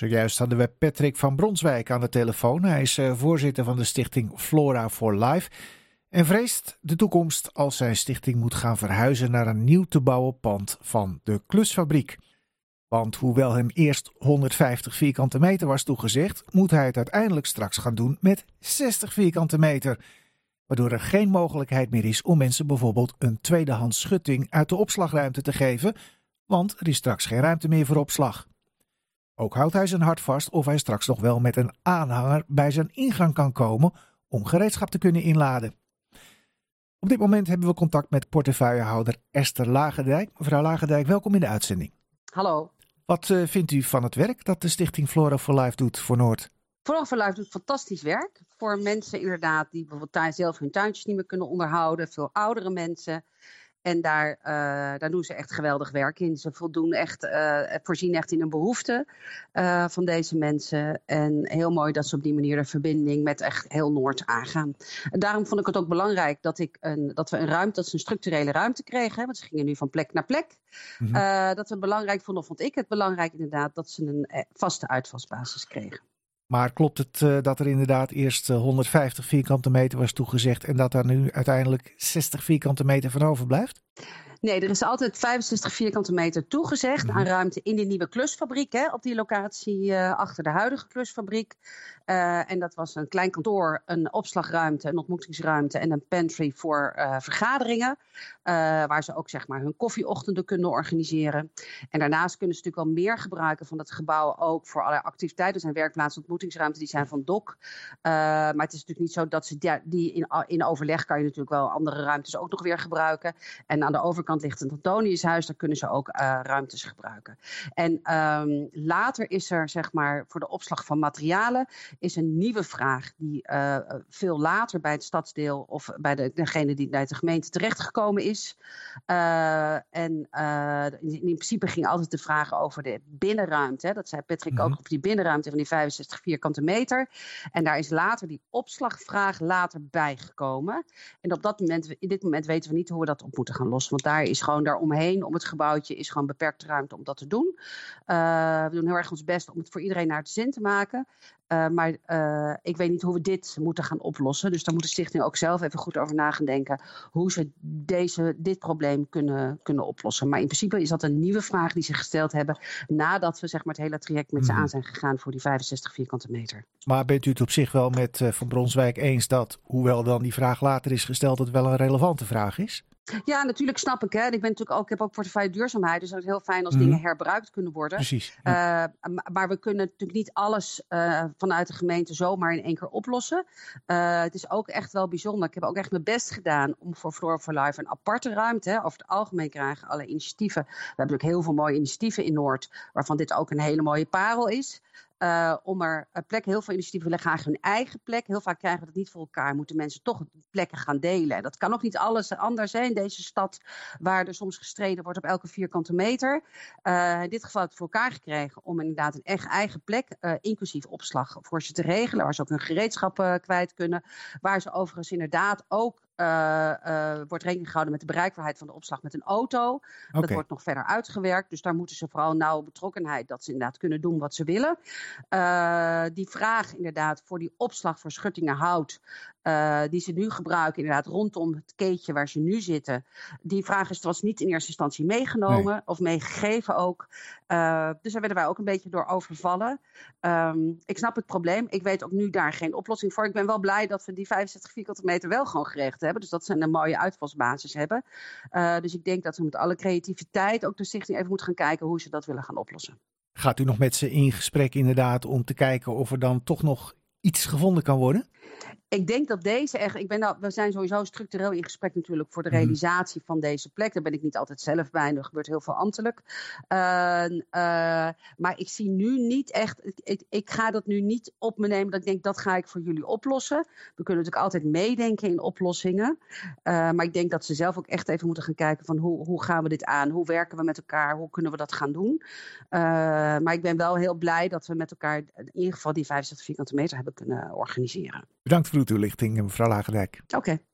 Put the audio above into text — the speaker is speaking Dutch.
Zojuist hadden we Patrick van Bronswijk aan de telefoon. Hij is eh, voorzitter van de stichting Flora for Life en vreest de toekomst als zijn stichting moet gaan verhuizen naar een nieuw te bouwen pand van de klusfabriek. Want hoewel hem eerst 150 vierkante meter was toegezegd, moet hij het uiteindelijk straks gaan doen met 60 vierkante meter. Waardoor er geen mogelijkheid meer is om mensen bijvoorbeeld een tweedehands schutting uit de opslagruimte te geven, want er is straks geen ruimte meer voor opslag. Ook houdt hij zijn hart vast of hij straks nog wel met een aanhanger bij zijn ingang kan komen om gereedschap te kunnen inladen. Op dit moment hebben we contact met portefeuillehouder Esther Lagendijk. Mevrouw Lagendijk, welkom in de uitzending. Hallo. Wat uh, vindt u van het werk dat de stichting Flora for Life doet voor Noord? Flora for Life doet fantastisch werk. Voor mensen inderdaad die bijvoorbeeld zelf hun tuintjes niet meer kunnen onderhouden. Veel oudere mensen. En daar, uh, daar doen ze echt geweldig werk in. Ze voldoen echt, uh, voorzien echt in een behoefte uh, van deze mensen. En heel mooi dat ze op die manier de verbinding met echt heel Noord aangaan. En daarom vond ik het ook belangrijk dat, ik een, dat we een ruimte, dat ze een structurele ruimte kregen. Want ze gingen nu van plek naar plek. Mm -hmm. dat we belangrijk vonden, vond ik het belangrijk inderdaad, dat ze een vaste uitvalsbasis kregen. Maar klopt het uh, dat er inderdaad eerst 150 vierkante meter was toegezegd en dat daar nu uiteindelijk 60 vierkante meter van overblijft? Nee, er is altijd 65 vierkante meter toegezegd aan ruimte in die nieuwe klusfabriek. Hè, op die locatie uh, achter de huidige klusfabriek. Uh, en dat was een klein kantoor, een opslagruimte, een ontmoetingsruimte en een pantry voor uh, vergaderingen. waar ze ook zeg maar hun koffieochtenden kunnen organiseren. En daarnaast kunnen ze natuurlijk wel meer gebruiken van het gebouw ook voor allerlei activiteiten. Er zijn werkplaatsen, ontmoetingsruimte, die zijn van DOC. maar het is natuurlijk niet zo dat ze die, die in, in overleg kan je natuurlijk wel andere ruimtes ook nog weer gebruiken. En aan de overkant kant ligt het Antoniushuis, daar kunnen ze ook uh, ruimtes gebruiken. En um, later is er, zeg maar, voor de opslag van materialen, is een nieuwe vraag die uh, veel later bij het stadsdeel of bij de, degene die bij de gemeente terechtgekomen is. Uh, en in, in, principe ging altijd de vraag over de binnenruimte. Hè? Dat zei Patrick ook op die binnenruimte van die 65 vierkante meter. En daar is later die opslagvraag later bijgekomen. En op dat moment, in dit moment weten we niet hoe we dat op moeten gaan lossen. Want daar is gewoon daaromheen, om het gebouwtje, is gewoon beperkte ruimte om dat te doen. Uh, we doen heel erg ons best om het voor iedereen naar het zin te maken. Uh, maar uh, ik weet niet hoe we dit moeten gaan oplossen. Dus daar moet de stichting ook zelf even goed over na gaan denken. Hoe ze deze, dit probleem kunnen, kunnen oplossen. Maar in principe is dat een nieuwe vraag die ze gesteld hebben. Nadat we zeg maar, het hele traject met ze aan zijn gegaan voor die 65 vierkante meter. Maar bent u het op zich wel met Van Bronswijk eens dat, hoewel dan die vraag later is gesteld, het wel een relevante vraag is? Ja, natuurlijk snap ik. Hè. Ik, ben natuurlijk ook, ik heb ook portefeuille duurzaamheid. Dus het is heel fijn als mm. dingen herbruikt kunnen worden. Precies. Ja. Uh, maar we kunnen natuurlijk niet alles uh, vanuit de gemeente zomaar in één keer oplossen. Uh, het is ook echt wel bijzonder. Ik heb ook echt mijn best gedaan om voor Flora for Life een aparte ruimte. Hè. Over het algemeen krijgen alle initiatieven. We hebben natuurlijk heel veel mooie initiatieven in Noord. Waarvan dit ook een hele mooie parel is. Uh, om er plek, heel veel initiatieven willen graag hun eigen plek. Heel vaak krijgen we dat niet voor elkaar. Moeten mensen toch plekken gaan delen. Dat kan ook niet alles anders zijn deze stad, waar er soms gestreden wordt op elke vierkante meter. Uh, in dit geval ik voor elkaar gekregen om inderdaad een echt eigen plek, uh, inclusief opslag, voor ze te regelen. Waar ze ook hun gereedschap kwijt kunnen. Waar ze overigens inderdaad ook wordt rekening gehouden met de bereikbaarheid van de opslag met een auto. Okay. Dat wordt nog verder uitgewerkt. Dus daar moeten ze vooral nauwe betrokkenheid dat ze inderdaad kunnen doen wat ze willen. Uh, die vraag inderdaad voor die opslag voor schuttingen hout. Die ze nu gebruiken, inderdaad, rondom het keetje waar ze nu zitten. Die vraag is, was niet in eerste instantie meegenomen nee. of meegegeven ook. Uh, dus daar werden wij ook een beetje door overvallen. Um, ik snap het probleem. Ik weet ook nu daar geen oplossing voor. Ik ben wel blij dat we die 65 vierkante meter wel gewoon geregeld hebben. Dus dat ze een mooie uitvalsbasis hebben. Uh, dus ik denk dat we met alle creativiteit ook de stichting even moeten gaan kijken hoe ze dat willen gaan oplossen. Gaat u nog met ze in gesprek inderdaad om te kijken of er dan toch nog iets gevonden kan worden? Ik denk dat deze echt. Ik ben nou, we zijn sowieso structureel in gesprek natuurlijk voor de realisatie van deze plek. Daar ben ik niet altijd zelf bij. Er gebeurt heel veel ambtelijk. Uh, uh, maar ik zie nu niet echt. Ik, ik, ga dat nu niet op me nemen. Dat ik denk dat ga ik voor jullie oplossen. We kunnen natuurlijk altijd meedenken in oplossingen. Uh, maar ik denk dat ze zelf ook echt even moeten gaan kijken van hoe, hoe gaan we dit aan? Hoe werken we met elkaar? Hoe kunnen we dat gaan doen? maar ik ben wel heel blij dat we met elkaar in ieder geval die 65 vierkante meter hebben kunnen organiseren. Bedankt voor uw toelichting, mevrouw Lagendijk. Oké. Okay.